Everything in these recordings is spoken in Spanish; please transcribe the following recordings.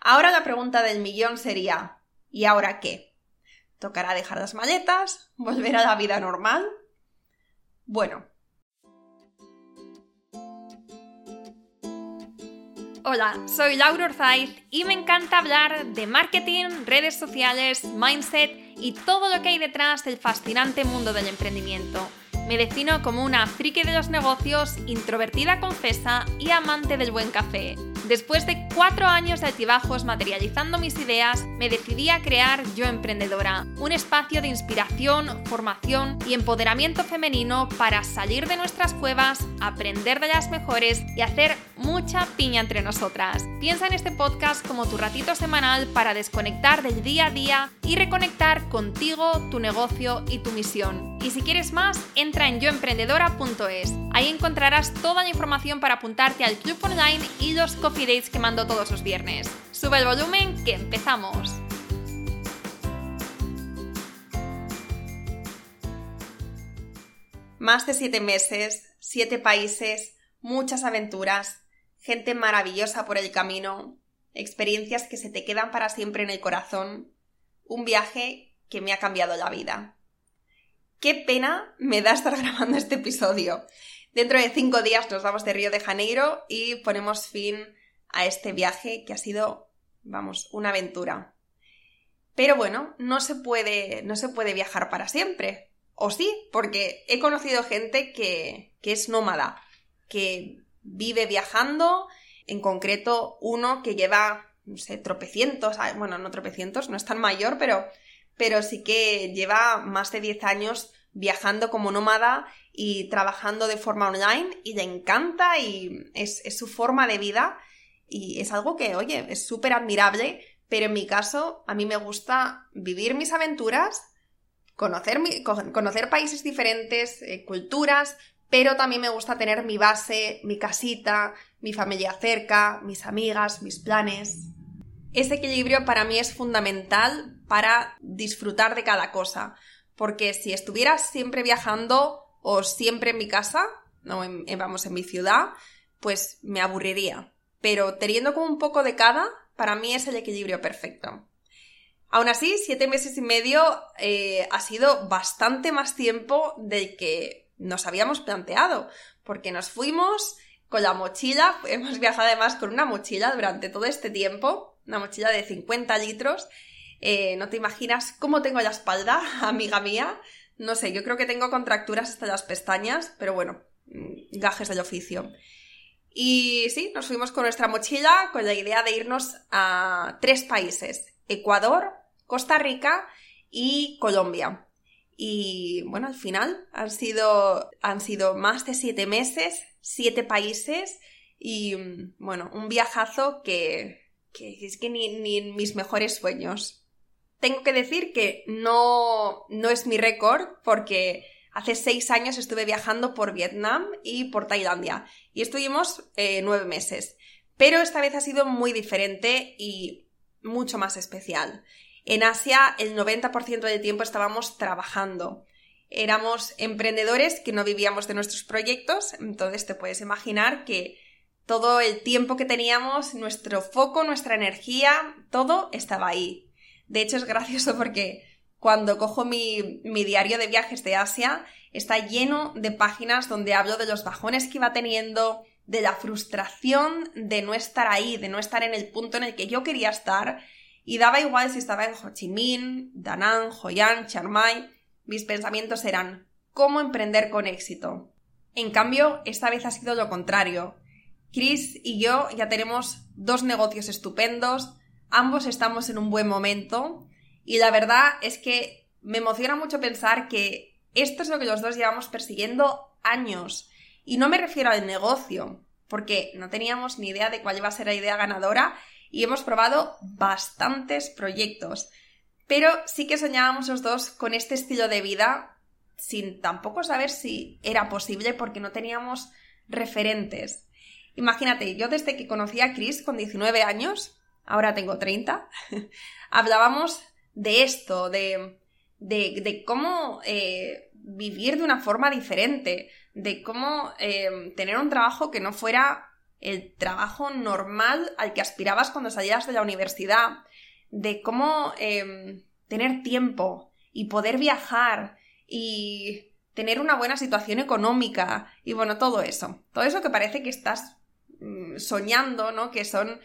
Ahora la pregunta del millón sería, ¿y ahora qué? ¿Tocará dejar las maletas? ¿Volver a la vida normal? Bueno. Hola, soy Laura Orzaiz y me encanta hablar de marketing, redes sociales, mindset y todo lo que hay detrás del fascinante mundo del emprendimiento. Me defino como una friki de los negocios, introvertida confesa y amante del buen café. Después de cuatro años de altibajos materializando mis ideas, me decidí a crear Yo Emprendedora, un espacio de inspiración, formación y empoderamiento femenino para salir de nuestras cuevas, aprender de las mejores y hacer mucha piña entre nosotras. Piensa en este podcast como tu ratito semanal para desconectar del día a día y reconectar contigo, tu negocio y tu misión. Y si quieres más, entra en yoemprendedora.es. Ahí encontrarás toda la información para apuntarte al club online y los coffee dates que mando todos los viernes. Sube el volumen que empezamos. Más de siete meses, siete países, muchas aventuras, gente maravillosa por el camino, experiencias que se te quedan para siempre en el corazón, un viaje que me ha cambiado la vida. Qué pena me da estar grabando este episodio. Dentro de cinco días nos vamos de Río de Janeiro y ponemos fin a este viaje que ha sido, vamos, una aventura. Pero bueno, no se puede, no se puede viajar para siempre. O sí, porque he conocido gente que, que es nómada, que vive viajando, en concreto uno que lleva, no sé, tropecientos, ah, bueno, no tropecientos, no es tan mayor, pero, pero sí que lleva más de 10 años viajando como nómada y trabajando de forma online y le encanta y es, es su forma de vida y es algo que, oye, es súper admirable, pero en mi caso, a mí me gusta vivir mis aventuras, conocer, conocer países diferentes, eh, culturas, pero también me gusta tener mi base, mi casita, mi familia cerca, mis amigas, mis planes. Ese equilibrio para mí es fundamental para disfrutar de cada cosa, porque si estuviera siempre viajando o siempre en mi casa, no vamos en mi ciudad, pues me aburriría pero teniendo como un poco de cada, para mí es el equilibrio perfecto. Aún así, siete meses y medio eh, ha sido bastante más tiempo del que nos habíamos planteado, porque nos fuimos con la mochila, hemos viajado además con una mochila durante todo este tiempo, una mochila de 50 litros. Eh, no te imaginas cómo tengo la espalda, amiga mía. No sé, yo creo que tengo contracturas hasta las pestañas, pero bueno, mm, gajes del oficio. Y sí, nos fuimos con nuestra mochila con la idea de irnos a tres países, Ecuador, Costa Rica y Colombia. Y bueno, al final han sido, han sido más de siete meses, siete países y bueno, un viajazo que, que es que ni, ni mis mejores sueños. Tengo que decir que no, no es mi récord porque Hace seis años estuve viajando por Vietnam y por Tailandia y estuvimos eh, nueve meses. Pero esta vez ha sido muy diferente y mucho más especial. En Asia el 90% del tiempo estábamos trabajando. Éramos emprendedores que no vivíamos de nuestros proyectos, entonces te puedes imaginar que todo el tiempo que teníamos, nuestro foco, nuestra energía, todo estaba ahí. De hecho es gracioso porque cuando cojo mi, diario de viajes de Asia, está lleno de páginas donde hablo de los bajones que iba teniendo, de la frustración de no estar ahí, de no estar en el punto en el que yo quería estar, y daba igual si estaba en Ho Chi Minh, Da Nang, Hoi An, Chiang Mai, mis pensamientos eran ¿cómo emprender con éxito? En cambio, esta vez ha sido lo contrario. Chris y yo ya tenemos dos negocios estupendos, ambos estamos en un buen momento, y la verdad es que me emociona mucho pensar que esto es lo que los dos llevamos persiguiendo años. Y no me refiero al negocio, porque no teníamos ni idea de cuál iba a ser la idea ganadora y hemos probado bastantes proyectos. Pero sí que soñábamos los dos con este estilo de vida sin tampoco saber si era posible porque no teníamos referentes. Imagínate, yo desde que conocí a Chris con 19 años, ahora tengo 30, hablábamos de esto, de, de, cómo eh, vivir de una forma diferente, de cómo eh, tener un trabajo que no fuera el trabajo normal al que aspirabas cuando salías de la universidad, de cómo em, tener tiempo y poder viajar y tener una buena situación económica y bueno, todo eso. Todo eso que parece que estás mm, soñando, ¿no? Que son,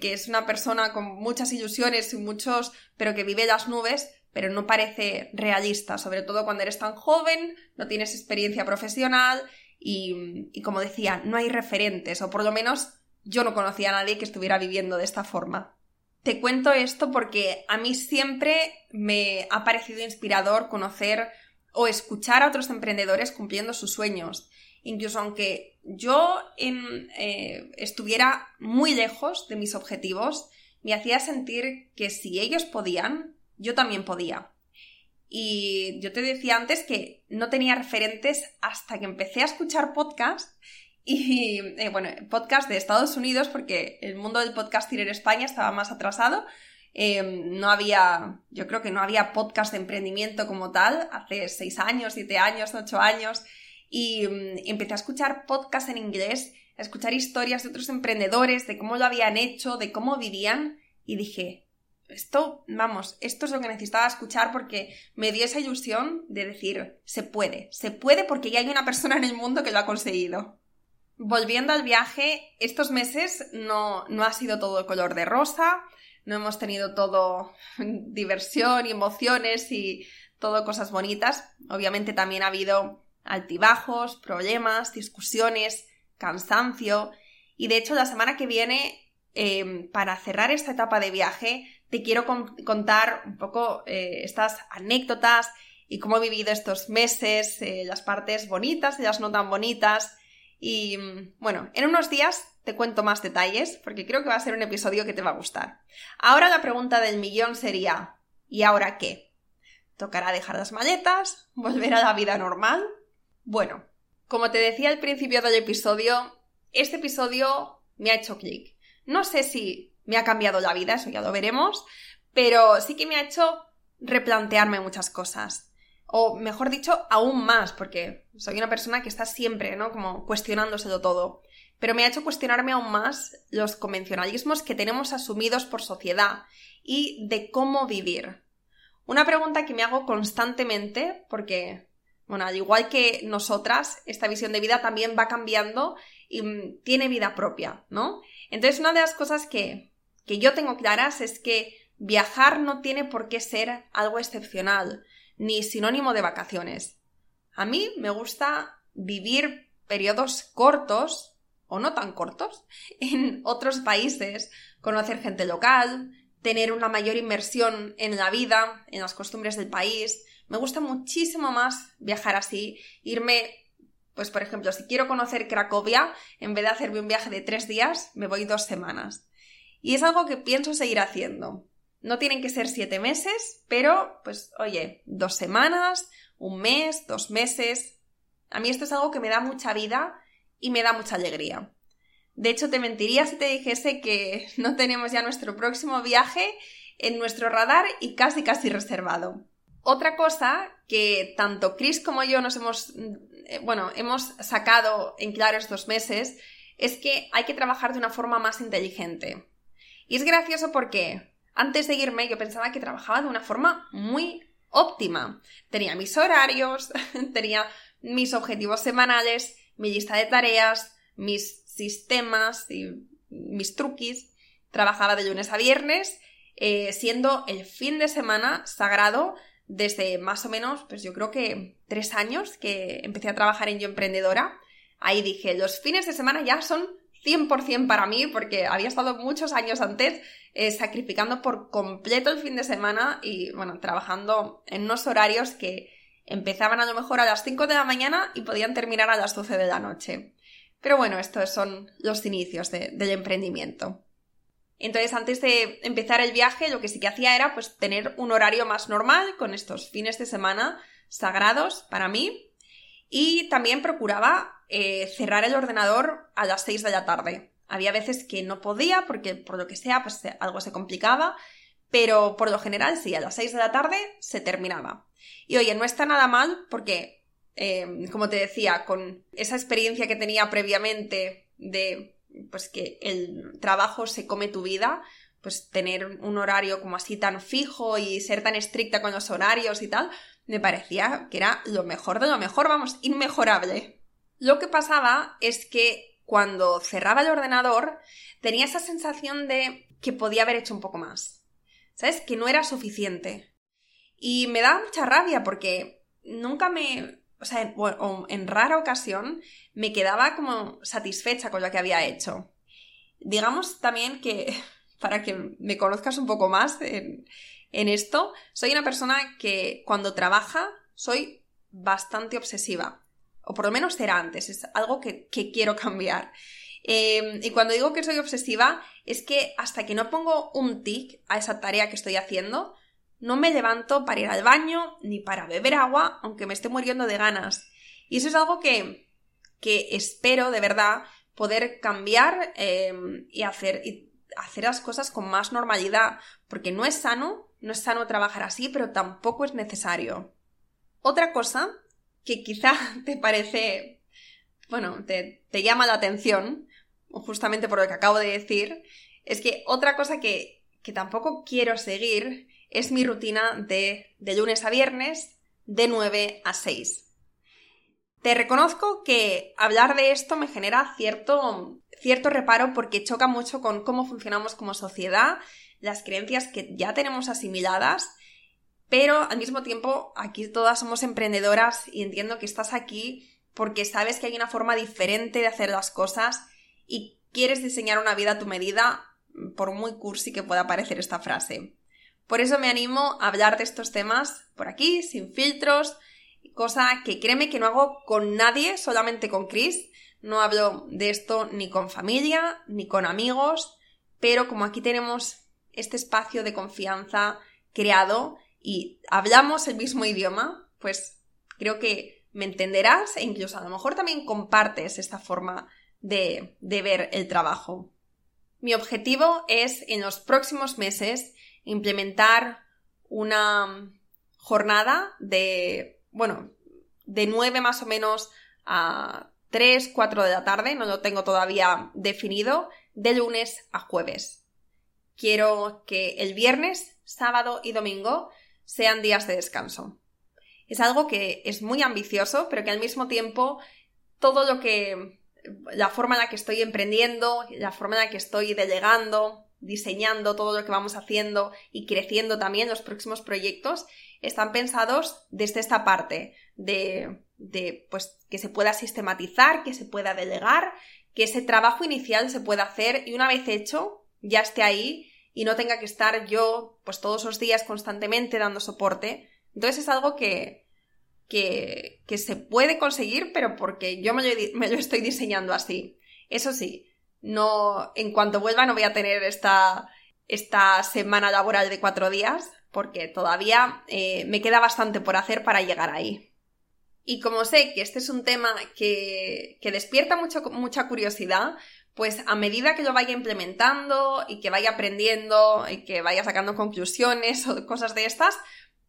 que, es una persona con muchas ilusiones y muchos, pero que vive las nubes, pero no parece realista, sobre todo cuando eres tan joven, no tienes experiencia profesional y como decía, no hay referentes, o por lo menos yo no conocía a nadie que estuviera viviendo de esta forma. Te cuento esto porque a mí siempre me ha parecido inspirador conocer o escuchar a otros emprendedores cumpliendo sus sueños. Incluso aunque yo eh, estuviera muy lejos de mis objetivos, me hacía sentir que si ellos podían, yo también podía. Y yo te decía antes que no tenía referentes hasta que empecé a escuchar podcasts y, eh, bueno, podcast de Estados Unidos, porque el mundo del podcasting en España estaba más atrasado. Em, no había, yo creo que no había podcast de emprendimiento como tal, hace seis años, siete años, ocho años. Y mm, empecé a escuchar podcasts en inglés, a escuchar historias de otros emprendedores, de cómo lo habían hecho, de cómo vivían. Y dije, esto, vamos, esto es lo que necesitaba escuchar porque me dio esa ilusión de decir, se puede, se puede porque ya hay una persona en el mundo que lo ha conseguido. Volviendo al viaje, estos meses no, no ha sido todo color de rosa, no hemos tenido todo diversión y emociones y todo cosas bonitas. Obviamente también ha habido altibajos, problemas, discusiones, cansancio. Y de hecho, la semana que viene, em, para cerrar esta etapa de viaje, te quiero contar un poco eh, estas anécdotas y cómo he vivido estos meses, eh, las partes bonitas y las no tan bonitas. Y bueno, en unos días te cuento más detalles porque creo que va a ser un episodio que te va a gustar. Ahora la pregunta del millón sería ¿y ahora qué? ¿Tocará dejar las maletas? ¿Volver a la vida normal? Bueno, como te decía al principio del episodio, este episodio me ha hecho clic. No sé si me ha cambiado la vida, eso ya lo veremos, pero sí que me ha hecho replantearme muchas cosas. O mejor dicho, aún más, porque soy una persona que está siempre, ¿no? Como cuestionándoselo todo. Pero me ha hecho cuestionarme aún más los convencionalismos que tenemos asumidos por sociedad y de cómo vivir. Una pregunta que me hago constantemente, porque, bueno, al igual que nosotras, esta visión de vida también va cambiando y mm, tiene vida propia, ¿no? Entonces, una de las cosas que que yo tengo claras es que viajar no tiene por qué ser algo excepcional, ni sinónimo de vacaciones. A mí me gusta vivir periodos cortos, o no tan cortos, en otros países, conocer gente local, tener una mayor inmersión en la vida, en las costumbres del país. Me gusta muchísimo más viajar así, irme, pues por ejemplo, si quiero conocer Cracovia, en vez de hacerme un viaje de tres días, me voy dos semanas. Y es algo que pienso seguir haciendo. No tienen que ser siete meses, pero pues oye, dos semanas, un mes, dos meses. A mí esto es algo que me da mucha vida y me da mucha alegría. De hecho, te mentiría si te dijese que no tenemos ya nuestro próximo viaje en nuestro radar y casi casi reservado. Otra cosa que tanto Chris como yo nos hemos, eh, bueno, hemos sacado en claro estos meses es que hay que trabajar de una forma más inteligente. Y es gracioso porque antes de irme yo pensaba que trabajaba de una forma muy óptima. Tenía mis horarios, tenía mis objetivos semanales, mi lista de tareas, mis sistemas y mis truquis. Trabajaba de lunes a viernes, eh, siendo el fin de semana sagrado desde más o menos, pues yo creo que tres años que empecé a trabajar en Yo Emprendedora. Ahí dije, los fines de semana ya son 100% para mí porque había estado muchos años antes eh, sacrificando por completo el fin de semana y bueno, trabajando en unos horarios que empezaban a lo mejor a las 5 de la mañana y podían terminar a las 12 de la noche. Pero bueno, estos son los inicios del emprendimiento. Entonces, antes de empezar el viaje, lo que sí que hacía era pues tener un horario más normal con estos fines de semana sagrados para mí y también procuraba eh, cerrar el ordenador a las 6 de la tarde. Había veces que no podía porque por lo que sea pues algo se complicaba, pero por lo general sí, a las 6 de la tarde se terminaba. Y oye, no está nada mal porque, em, como te decía, con esa experiencia que tenía previamente de pues que el trabajo se come tu vida, pues tener un horario como así tan fijo y ser tan estricta con los horarios y tal, me parecía que era lo mejor de lo mejor, vamos, inmejorable. Lo que pasaba es que cuando cerraba el ordenador tenía esa sensación de que podía haber hecho un poco más. ¿Sabes? Que no era suficiente. Y me daba mucha rabia porque nunca me... O sea, en, en rara ocasión me quedaba como satisfecha con lo que había hecho. Digamos también que para que me conozcas un poco más en, esto, soy una persona que cuando trabaja soy bastante obsesiva. O por lo menos era antes, es algo que, quiero cambiar. Em, y cuando digo que soy obsesiva, es que hasta que no pongo un tic a esa tarea que estoy haciendo, no me levanto para ir al baño ni para beber agua, aunque me esté muriendo de ganas. Y eso es algo que, que espero de verdad poder cambiar em, y hacer hacer las cosas con más normalidad, porque no es sano, no es sano trabajar así, pero tampoco es necesario. Otra cosa que quizá te parece, bueno, te, llama la atención, justamente por lo que acabo de decir, es que otra cosa que, que tampoco quiero seguir es mi rutina de, de lunes a viernes, de 9 a 6. Te reconozco que hablar de esto me genera cierto, cierto reparo porque choca mucho con cómo funcionamos como sociedad, las creencias que ya tenemos asimiladas, pero al mismo tiempo aquí todas somos emprendedoras y entiendo que estás aquí porque sabes que hay una forma diferente de hacer las cosas y quieres diseñar una vida a tu medida, por muy cursi que pueda parecer esta frase. Por eso me animo a hablar de estos temas por aquí, sin filtros, cosa que créeme que no hago con nadie, solamente con Chris. No hablo de esto ni con familia, ni con amigos, pero como aquí tenemos este espacio de confianza creado y hablamos el mismo idioma, pues creo que me entenderás e incluso a lo mejor también compartes esta forma de, de ver el trabajo. Mi objetivo es en los próximos meses implementar una jornada de bueno, de 9 más o menos a 3, 4 de la tarde, no lo tengo todavía definido, de lunes a jueves. Quiero que el viernes, sábado y domingo sean días de descanso. Es algo que es muy ambicioso, pero que al mismo tiempo todo lo que la forma en la que estoy emprendiendo, la forma en la que estoy delegando, diseñando todo lo que vamos haciendo y creciendo también los próximos proyectos, están pensados desde esta parte de, de pues, que se pueda sistematizar, que se pueda delegar, que ese trabajo inicial se pueda hacer y una vez hecho ya esté ahí y no tenga que estar yo pues todos los días constantemente dando soporte. Entonces es algo que, que, que se puede conseguir, pero porque yo me me lo estoy diseñando así. Eso sí, no, en cuanto vuelva no voy a tener esta, esta semana laboral de cuatro días, porque todavía eh, me queda bastante por hacer para llegar ahí. Y como sé que este es un tema que, que despierta mucho, mucha curiosidad, pues a medida que lo vaya implementando y que vaya aprendiendo y que vaya sacando conclusiones o cosas de estas,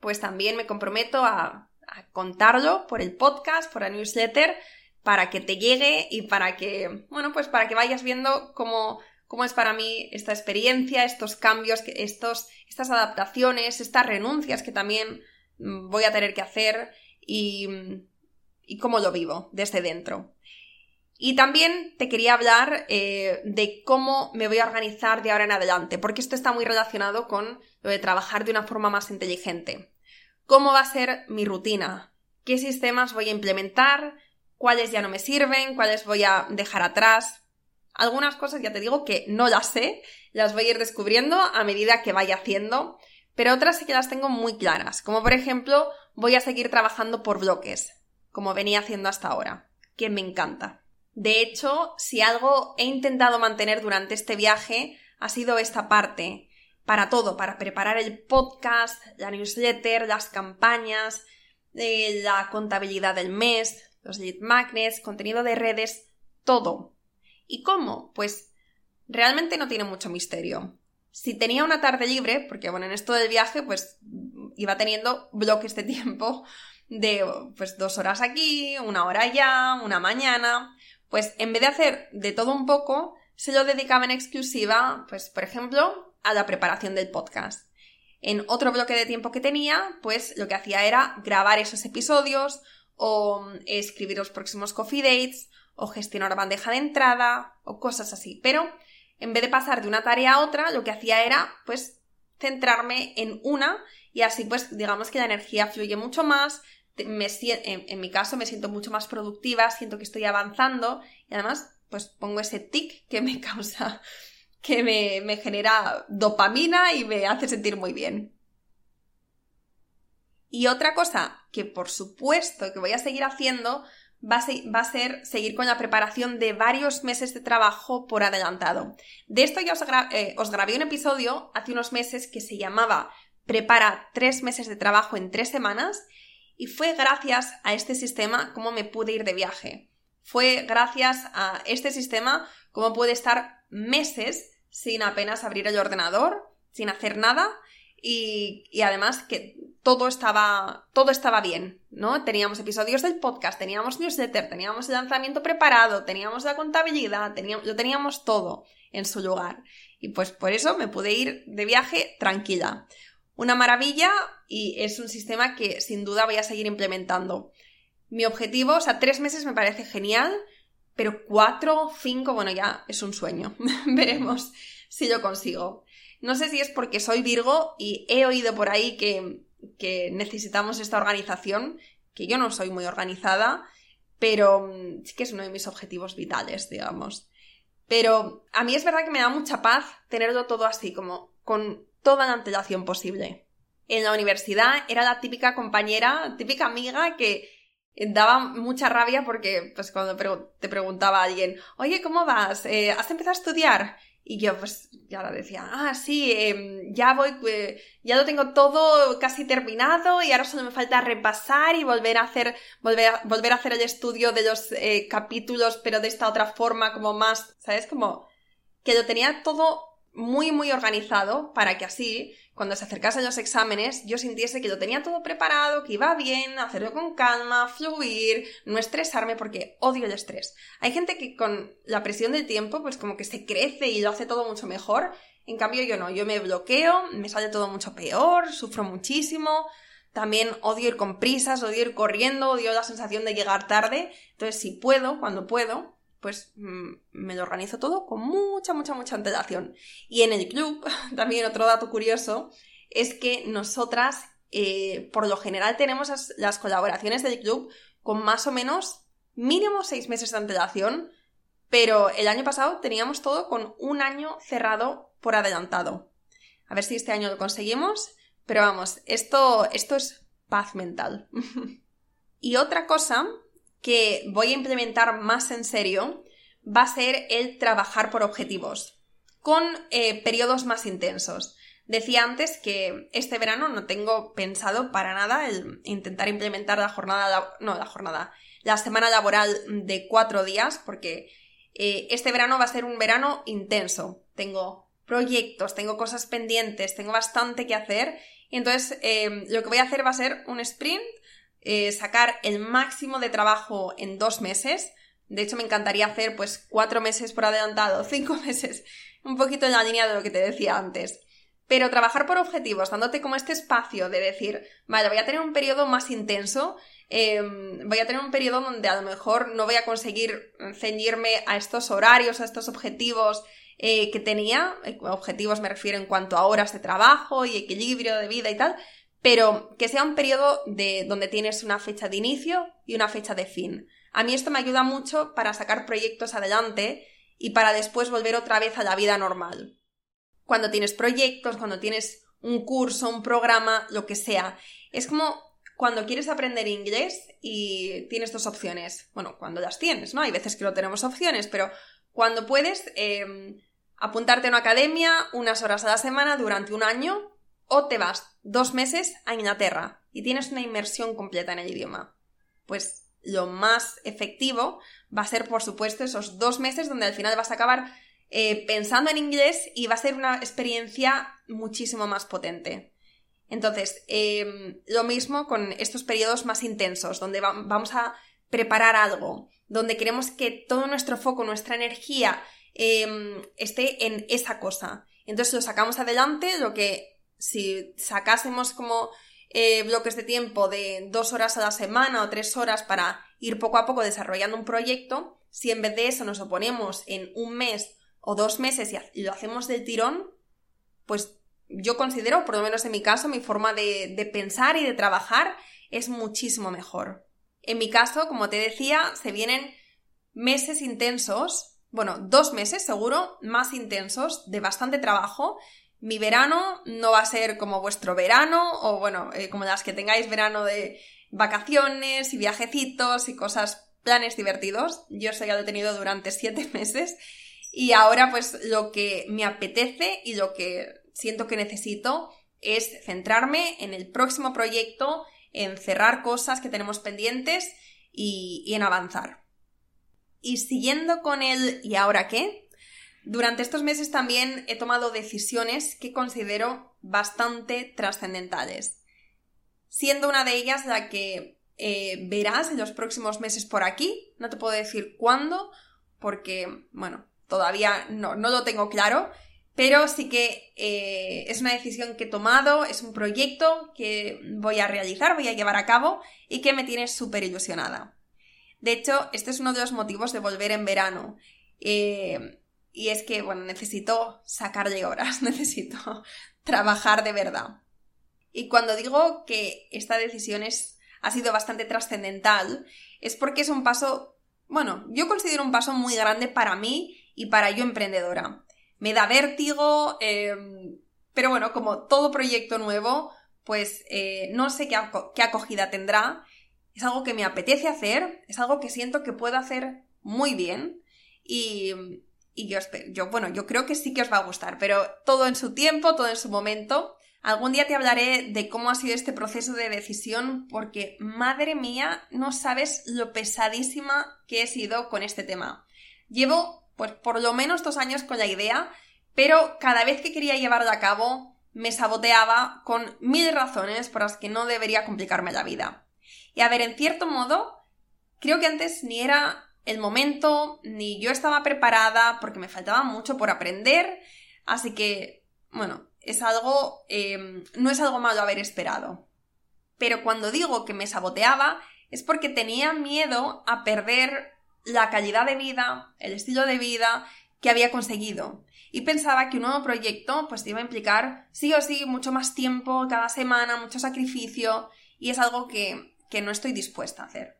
pues también me comprometo a, a contarlo por el podcast, por la newsletter, para que te llegue y para que, bueno, pues para que vayas viendo cómo, cómo es para mí esta experiencia, estos cambios, estos, estas adaptaciones, estas renuncias que también mm, voy a tener que hacer y, y cómo lo vivo desde dentro. Y también te quería hablar eh, de cómo me voy a organizar de ahora en adelante, porque esto está muy relacionado con lo de trabajar de una forma más inteligente. ¿Cómo va a ser mi rutina? ¿Qué sistemas voy a implementar? Cuáles ya no me sirven, cuáles voy a dejar atrás. Algunas cosas ya te digo que no las sé, las voy a ir descubriendo a medida que vaya haciendo, pero otras sí que las tengo muy claras, como por ejemplo voy a seguir trabajando por bloques, como venía haciendo hasta ahora, que me encanta. De hecho, si algo he intentado mantener durante este viaje ha sido esta parte, para todo, para preparar el podcast, la newsletter, las campañas, eh, la contabilidad del mes, los lead magnets, contenido de redes, todo. ¿Y cómo? Pues realmente no tiene mucho misterio. Si tenía una tarde libre, porque bueno, en esto del viaje, pues iba teniendo bloques de tiempo de pues dos horas aquí, una hora allá, una mañana, pues en vez de hacer de todo un poco, se lo dedicaba en exclusiva, pues, por ejemplo, a la preparación del podcast. En otro bloque de tiempo que tenía, pues lo que hacía era grabar esos episodios o mm, escribir los próximos coffee dates o gestionar bandeja de entrada o cosas así. Pero en vez de pasar de una tarea a otra, lo que hacía era pues centrarme en una y así pues digamos que la energía fluye mucho más, me, en, en mi caso me siento mucho más productiva, siento que estoy avanzando y además pues pongo ese tic que me causa que me, genera dopamina y me hace sentir muy bien. Y otra cosa que por supuesto que voy a seguir haciendo va a, ser, seguir con la preparación de varios meses de trabajo por adelantado. De esto ya os, eh, os grabé un episodio hace unos meses que se llamaba Prepara tres meses de trabajo en tres semanas y fue gracias a este sistema cómo me pude ir de viaje. Fue gracias a este sistema cómo pude estar meses sin apenas abrir el ordenador, sin hacer nada y, además que todo estaba, todo estaba bien, ¿no? Teníamos episodios del podcast, teníamos newsletter, teníamos el lanzamiento preparado, teníamos la contabilidad, teníamos, lo teníamos todo en su lugar. Y pues por eso me pude ir de viaje tranquila. Una maravilla y es un sistema que sin duda voy a seguir implementando. Mi objetivo, o sea, tres meses me parece genial, pero cuatro, cinco, bueno, ya es un sueño. Veremos si lo consigo. No sé si es porque soy Virgo y he oído por ahí que, que necesitamos esta organización, que yo no soy muy organizada, pero mm, sí que es uno de mis objetivos vitales, digamos. Pero a mí es verdad que me da mucha paz tenerlo todo así, como con toda la antelación posible. En la universidad era la típica compañera, típica amiga que daba mucha rabia porque, pues, cuando te preguntaba a alguien, oye, ¿cómo vas? Eh, ¿Has empezado a estudiar? Y yo, pues, ya lo decía, ah, sí, em, ya voy, eh, ya lo tengo todo casi terminado y ahora solo me falta repasar y volver a hacer, volver a, volver a hacer el estudio de los eh, capítulos, pero de esta otra forma, como más, ¿sabes? Como que lo tenía todo muy, muy organizado para que así, cuando se acercasen los exámenes, yo sintiese que lo tenía todo preparado, que iba bien, hacerlo con calma, fluir, no estresarme, porque odio el estrés. Hay gente que con la presión del tiempo, pues como que se crece y lo hace todo mucho mejor. En cambio, yo no, yo me bloqueo, me sale todo mucho peor, sufro muchísimo. También odio ir con prisas, odio ir corriendo, odio la sensación de llegar tarde. Entonces, si puedo, cuando puedo, pues mm, me lo organizo todo con mucha, mucha, mucha antelación. Y en el club, también otro dato curioso, es que nosotras, eh, por lo general, tenemos las, colaboraciones del club con más o menos mínimo seis meses de antelación, pero el año pasado teníamos todo con un año cerrado por adelantado. A ver si este año lo conseguimos, pero vamos, esto, esto es paz mental. y otra cosa que voy a implementar más en serio va a ser el trabajar por objetivos, con eh, periodos más intensos. Decía antes que este verano no tengo pensado para nada el intentar implementar la jornada, no, la jornada, la semana laboral de cuatro días, porque eh, este verano va a ser un verano intenso. Tengo proyectos, tengo cosas pendientes, tengo bastante que hacer. Y entonces eh, lo que voy a hacer va a ser un sprint eh, sacar el máximo de trabajo en dos meses. De hecho, me encantaría hacer pues cuatro meses por adelantado, cinco meses, un poquito en la línea de lo que te decía antes. Pero trabajar por objetivos, dándote como este espacio de decir, vale, voy a tener un periodo más intenso, em, voy a tener un periodo donde a lo mejor no voy a conseguir ceñirme a estos horarios, a estos objetivos eh, que tenía. Eh, objetivos me refiero en cuanto a horas de trabajo y equilibrio de vida y tal, pero que sea un periodo de, donde tienes una fecha de inicio y una fecha de fin. A mí esto me ayuda mucho para sacar proyectos adelante y para después volver otra vez a la vida normal. Cuando tienes proyectos, cuando tienes un curso, un programa, lo que sea. Es como cuando quieres aprender inglés y tienes dos opciones. Bueno, cuando las tienes, ¿no? Hay veces que no tenemos opciones, pero cuando puedes eh, apuntarte a una academia unas horas a la semana durante un año o te vas dos meses a Inglaterra y tienes una inmersión completa en el idioma. Pues lo más efectivo va a ser, por supuesto, esos dos meses donde al final vas a acabar eh, pensando en inglés y va a ser una experiencia muchísimo más potente. Entonces, em, lo mismo con estos periodos más intensos, donde vamos a preparar algo, donde queremos que todo nuestro foco, nuestra energía em, esté en esa cosa. Entonces lo sacamos adelante, lo que si sacásemos como eh, bloques de tiempo de dos horas a la semana o tres horas para ir poco a poco desarrollando un proyecto, si en vez de eso nos oponemos en un mes o dos meses y lo hacemos del tirón, pues yo considero, por lo menos en mi caso, mi forma de, de pensar y de trabajar es muchísimo mejor. En mi caso, como te decía, se vienen meses intensos, bueno, dos meses seguro, más intensos, de bastante trabajo. Mi verano no va a ser como vuestro verano, o bueno, eh, como las que tengáis verano de vacaciones y viajecitos y cosas, planes divertidos. Yo eso ya lo he tenido durante siete meses. Y ahora pues lo que me apetece y lo que siento que necesito es centrarme en el próximo proyecto, en cerrar cosas que tenemos pendientes y, en avanzar. Y siguiendo con el ¿y ahora qué? Durante estos meses también he tomado decisiones que considero bastante trascendentales, siendo una de ellas la que eh, verás en los próximos meses por aquí. No te puedo decir cuándo, porque, bueno, todavía no, lo tengo claro, pero sí que eh, es una decisión que he tomado, es un proyecto que voy a realizar, voy a llevar a cabo y que me tiene súper ilusionada. De hecho, este es uno de los motivos de volver en verano. Eh, y es que, bueno, necesito sacarle horas, necesito trabajar de verdad. Y cuando digo que esta decisión ha sido bastante trascendental, es porque es un paso, bueno, yo considero un paso muy grande para mí y para yo emprendedora me da vértigo, em, pero bueno, como todo proyecto nuevo, pues eh, no sé qué, acogida tendrá. Es algo que me apetece hacer, es algo que siento que puedo hacer muy bien y, y yo, yo, bueno, yo creo que sí que os va a gustar, pero todo en su tiempo, todo en su momento. Algún día te hablaré de cómo ha sido este proceso de decisión porque, madre mía, no sabes lo pesadísima que he sido con este tema. Llevo pues por lo menos dos años con la idea, pero cada vez que quería llevarla a cabo me saboteaba con mil razones por las que no debería complicarme la vida. Y a ver, en cierto modo, creo que antes ni era el momento, ni yo estaba preparada porque me faltaba mucho por aprender, así que, bueno, es algo, em, no es algo malo haber esperado. Pero cuando digo que me saboteaba, es porque tenía miedo a perder la calidad de vida, el estilo de vida que había conseguido. Y pensaba que un nuevo proyecto pues iba a implicar sí o sí mucho más tiempo cada semana, mucho sacrificio y es algo que, no estoy dispuesta a hacer.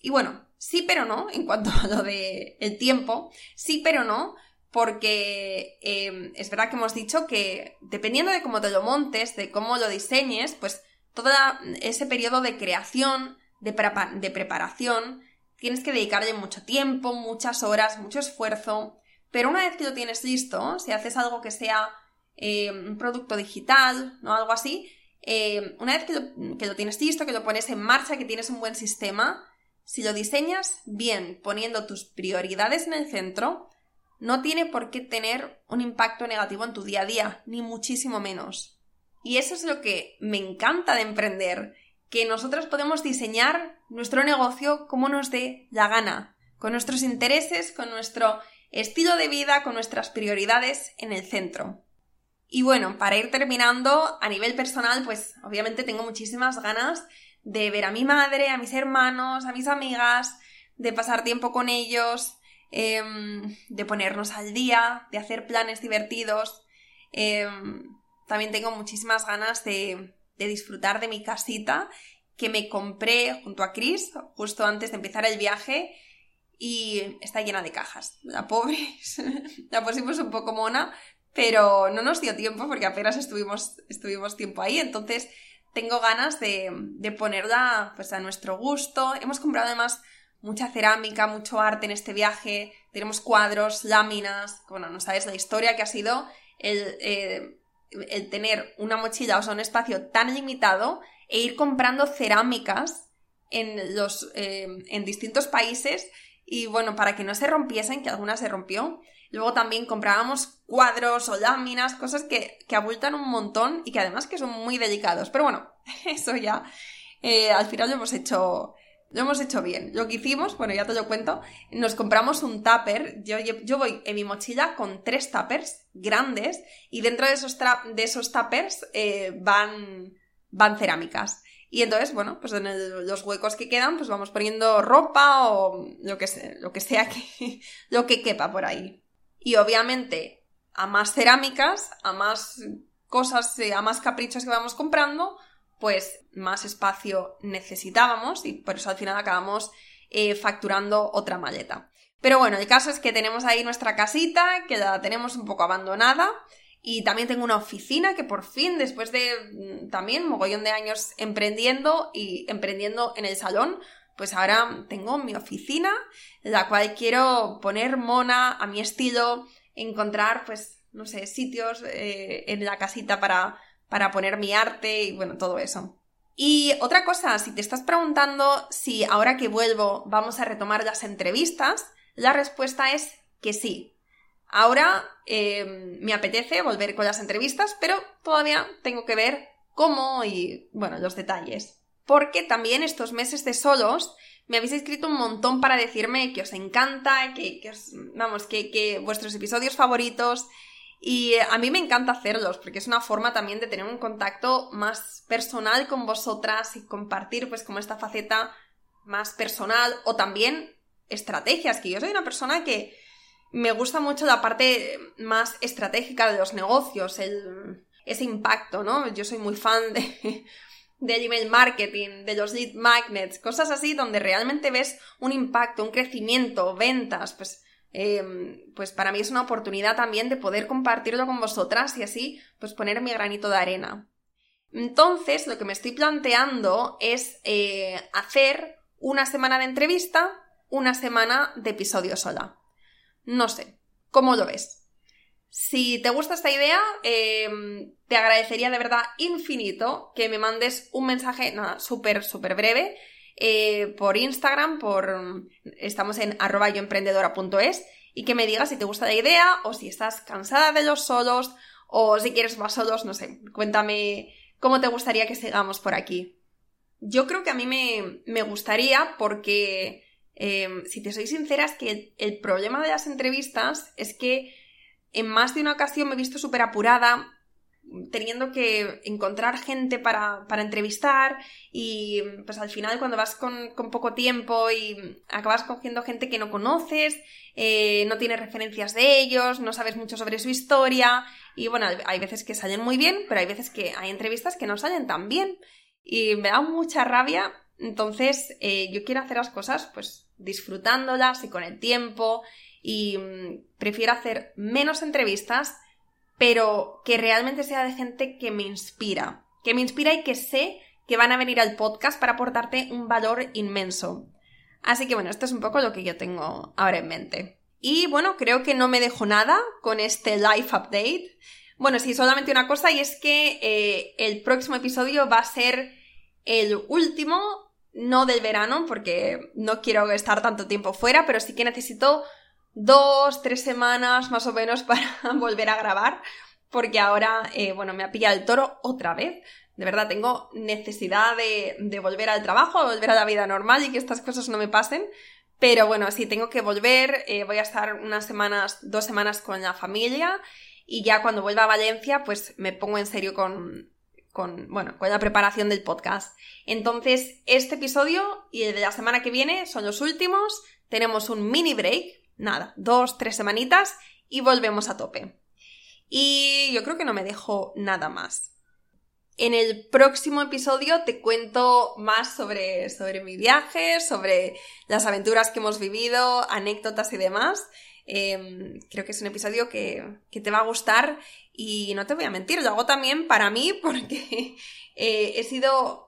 Y bueno, sí pero no, en cuanto a lo del el tiempo, sí pero no, porque em, es verdad que hemos dicho que dependiendo de cómo te lo montes, de cómo lo diseñes, pues todo ese periodo de creación, de, de preparación, tienes que dedicarle mucho tiempo, muchas horas, mucho esfuerzo, pero una vez que lo tienes listo, si haces algo que sea eh, un producto digital o algo así, eh, una vez que lo, que lo tienes listo, que lo pones en marcha, que tienes un buen sistema, si lo diseñas bien, poniendo tus prioridades en el centro, no tiene por qué tener un impacto negativo en tu día a día, ni muchísimo menos. Y eso es lo que me encanta de emprender, que nosotros podemos diseñar nuestro negocio como nos dé la gana, con nuestros intereses, con nuestro estilo de vida, con nuestras prioridades en el centro. Y bueno, para ir terminando, a nivel personal, pues obviamente tengo muchísimas ganas de ver a mi madre, a mis hermanos, a mis amigas, de pasar tiempo con ellos, em, de ponernos al día, de hacer planes divertidos. Em, también tengo muchísimas ganas de, disfrutar de mi casita que me compré junto a Chris justo antes de empezar el viaje y está llena de cajas. La pobre, la pusimos un poco mona, pero no nos dio tiempo porque apenas estuvimos, estuvimos tiempo ahí, entonces tengo ganas de, de ponerla pues a nuestro gusto. Hemos comprado además mucha cerámica, mucho arte en este viaje, tenemos cuadros, láminas, bueno, no sabes la historia que ha sido el, eh, el tener una mochila, o sea, un espacio tan limitado e ir comprando cerámicas en, los, eh, en distintos países y bueno, para que no se rompiesen, que alguna se rompió. Luego también comprábamos cuadros o láminas, cosas que, que abultan un montón y que además que son muy delicados. Pero bueno, eso ya eh, al final lo hemos hecho lo hemos hecho bien. Lo que hicimos, bueno, ya te lo cuento, nos compramos un tupper. Yo, yo voy en mi mochila con tres tuppers grandes y dentro de esos, de esos tuppers eh, van, van cerámicas. Y entonces, bueno, pues en los huecos que quedan, pues vamos poniendo ropa o lo que, sea, lo que sea que, lo que quepa por ahí. Y obviamente, a más cerámicas, a más cosas, a más caprichos que vamos comprando, pues más espacio necesitábamos y por eso al final acabamos eh, facturando otra maleta. Pero bueno, el caso es que tenemos ahí nuestra casita, que la tenemos un poco abandonada y también tengo una oficina que por fin, después de mm, también mogollón de años emprendiendo y emprendiendo en el salón, pues ahora tengo mi oficina, la cual quiero poner mona a mi estilo, encontrar, pues, no sé, sitios eh, en la casita para, para poner mi arte y bueno, todo eso. Y otra cosa, si te estás preguntando si ahora que vuelvo vamos a retomar las entrevistas, la respuesta es que sí, Ahora em, me apetece volver con las entrevistas, pero todavía tengo que ver cómo y, bueno, los detalles. Porque también estos meses de solos me habéis escrito un montón para decirme que os encanta, que, os, vamos, que, que vuestros episodios favoritos. Y a mí me encanta hacerlos, porque es una forma también de tener un contacto más personal con vosotras y compartir, pues, como esta faceta más personal o también estrategias, que yo soy una persona que me gusta mucho la parte más estratégica de los negocios, el, ese impacto, ¿no? Yo soy muy fan de, del email marketing, de los lead magnets, cosas así donde realmente ves un impacto, un crecimiento, ventas, pues, em, pues para mí es una oportunidad también de poder compartirlo con vosotras y así pues poner mi granito de arena. Entonces, lo que me estoy planteando es eh, hacer una semana de entrevista, una semana de episodio sola. No sé, ¿cómo lo ves? Si te gusta esta idea, em, te agradecería de verdad infinito que me mandes un mensaje, nada, súper, súper breve, eh, por Instagram, por estamos en arroba yoemprendedora.es y que me digas si te gusta la idea o si estás cansada de los solos o si quieres más solos, no sé, cuéntame cómo te gustaría que sigamos por aquí. Yo creo que a mí me, me gustaría porque Em, si te soy sincera, es que el, problema de las entrevistas es que en más de una ocasión me he visto súper apurada teniendo que encontrar gente para, entrevistar y pues al final cuando vas con, poco tiempo y acabas cogiendo gente que no conoces, eh, no tienes referencias de ellos, no sabes mucho sobre su historia y bueno, hay veces que salen muy bien, pero hay veces que hay entrevistas que no salen tan bien y me da mucha rabia, entonces eh, yo quiero hacer las cosas pues disfrutándolas y con el tiempo y mm, prefiero hacer menos entrevistas, pero que realmente sea de gente que me inspira, que me inspira y que sé que van a venir al podcast para aportarte un valor inmenso. Así que bueno, esto es un poco lo que yo tengo ahora en mente. Y bueno, creo que no me dejo nada con este live update. Bueno, sí, solamente una cosa y es que eh, el próximo episodio va a ser el último no del verano, porque no quiero estar tanto tiempo fuera, pero sí que necesito dos, tres semanas más o menos para volver a grabar, porque ahora, eh, bueno, me ha pillado el toro otra vez. De verdad, tengo necesidad de, volver al trabajo, de volver a la vida normal y que estas cosas no me pasen. Pero bueno, sí, tengo que volver. Eh, voy a estar unas semanas, dos semanas con la familia y ya cuando vuelva a Valencia, pues me pongo en serio con, con, bueno, con la preparación del podcast. Entonces, este episodio y el de la semana que viene son los últimos. Tenemos un mini break, nada, dos, tres semanitas y volvemos a tope. Y yo creo que no me dejo nada más. En el próximo episodio te cuento más sobre, sobre mi viaje, sobre las aventuras que hemos vivido, anécdotas y demás. Em, creo que es un episodio que, que, te va a gustar y no te voy a mentir, lo hago también para mí porque eh, he sido,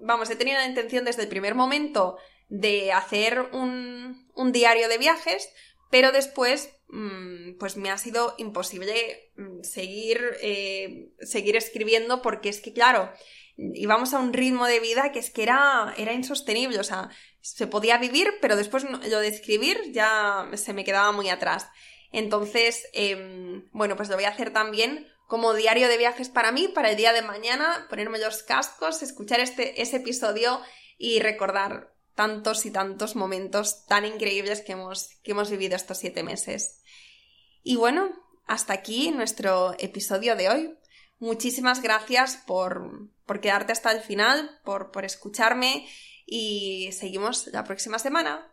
vamos, he tenido la intención desde el primer momento de hacer un, un diario de viajes, pero después mm, pues me ha sido imposible mm, seguir, eh, seguir escribiendo porque es que, claro, íbamos a un ritmo de vida que es que era, insostenible, o sea, se podía vivir, pero después lo de escribir ya se me quedaba muy atrás. Entonces, em, bueno, pues lo voy a hacer también como diario de viajes para mí, para el día de mañana, ponerme los cascos, escuchar este, ese episodio y recordar tantos y tantos momentos tan increíbles que hemos, que hemos vivido estos siete meses. Y bueno, hasta aquí nuestro episodio de hoy. Muchísimas gracias por, por quedarte hasta el final, por, por escucharme y seguimos la próxima semana.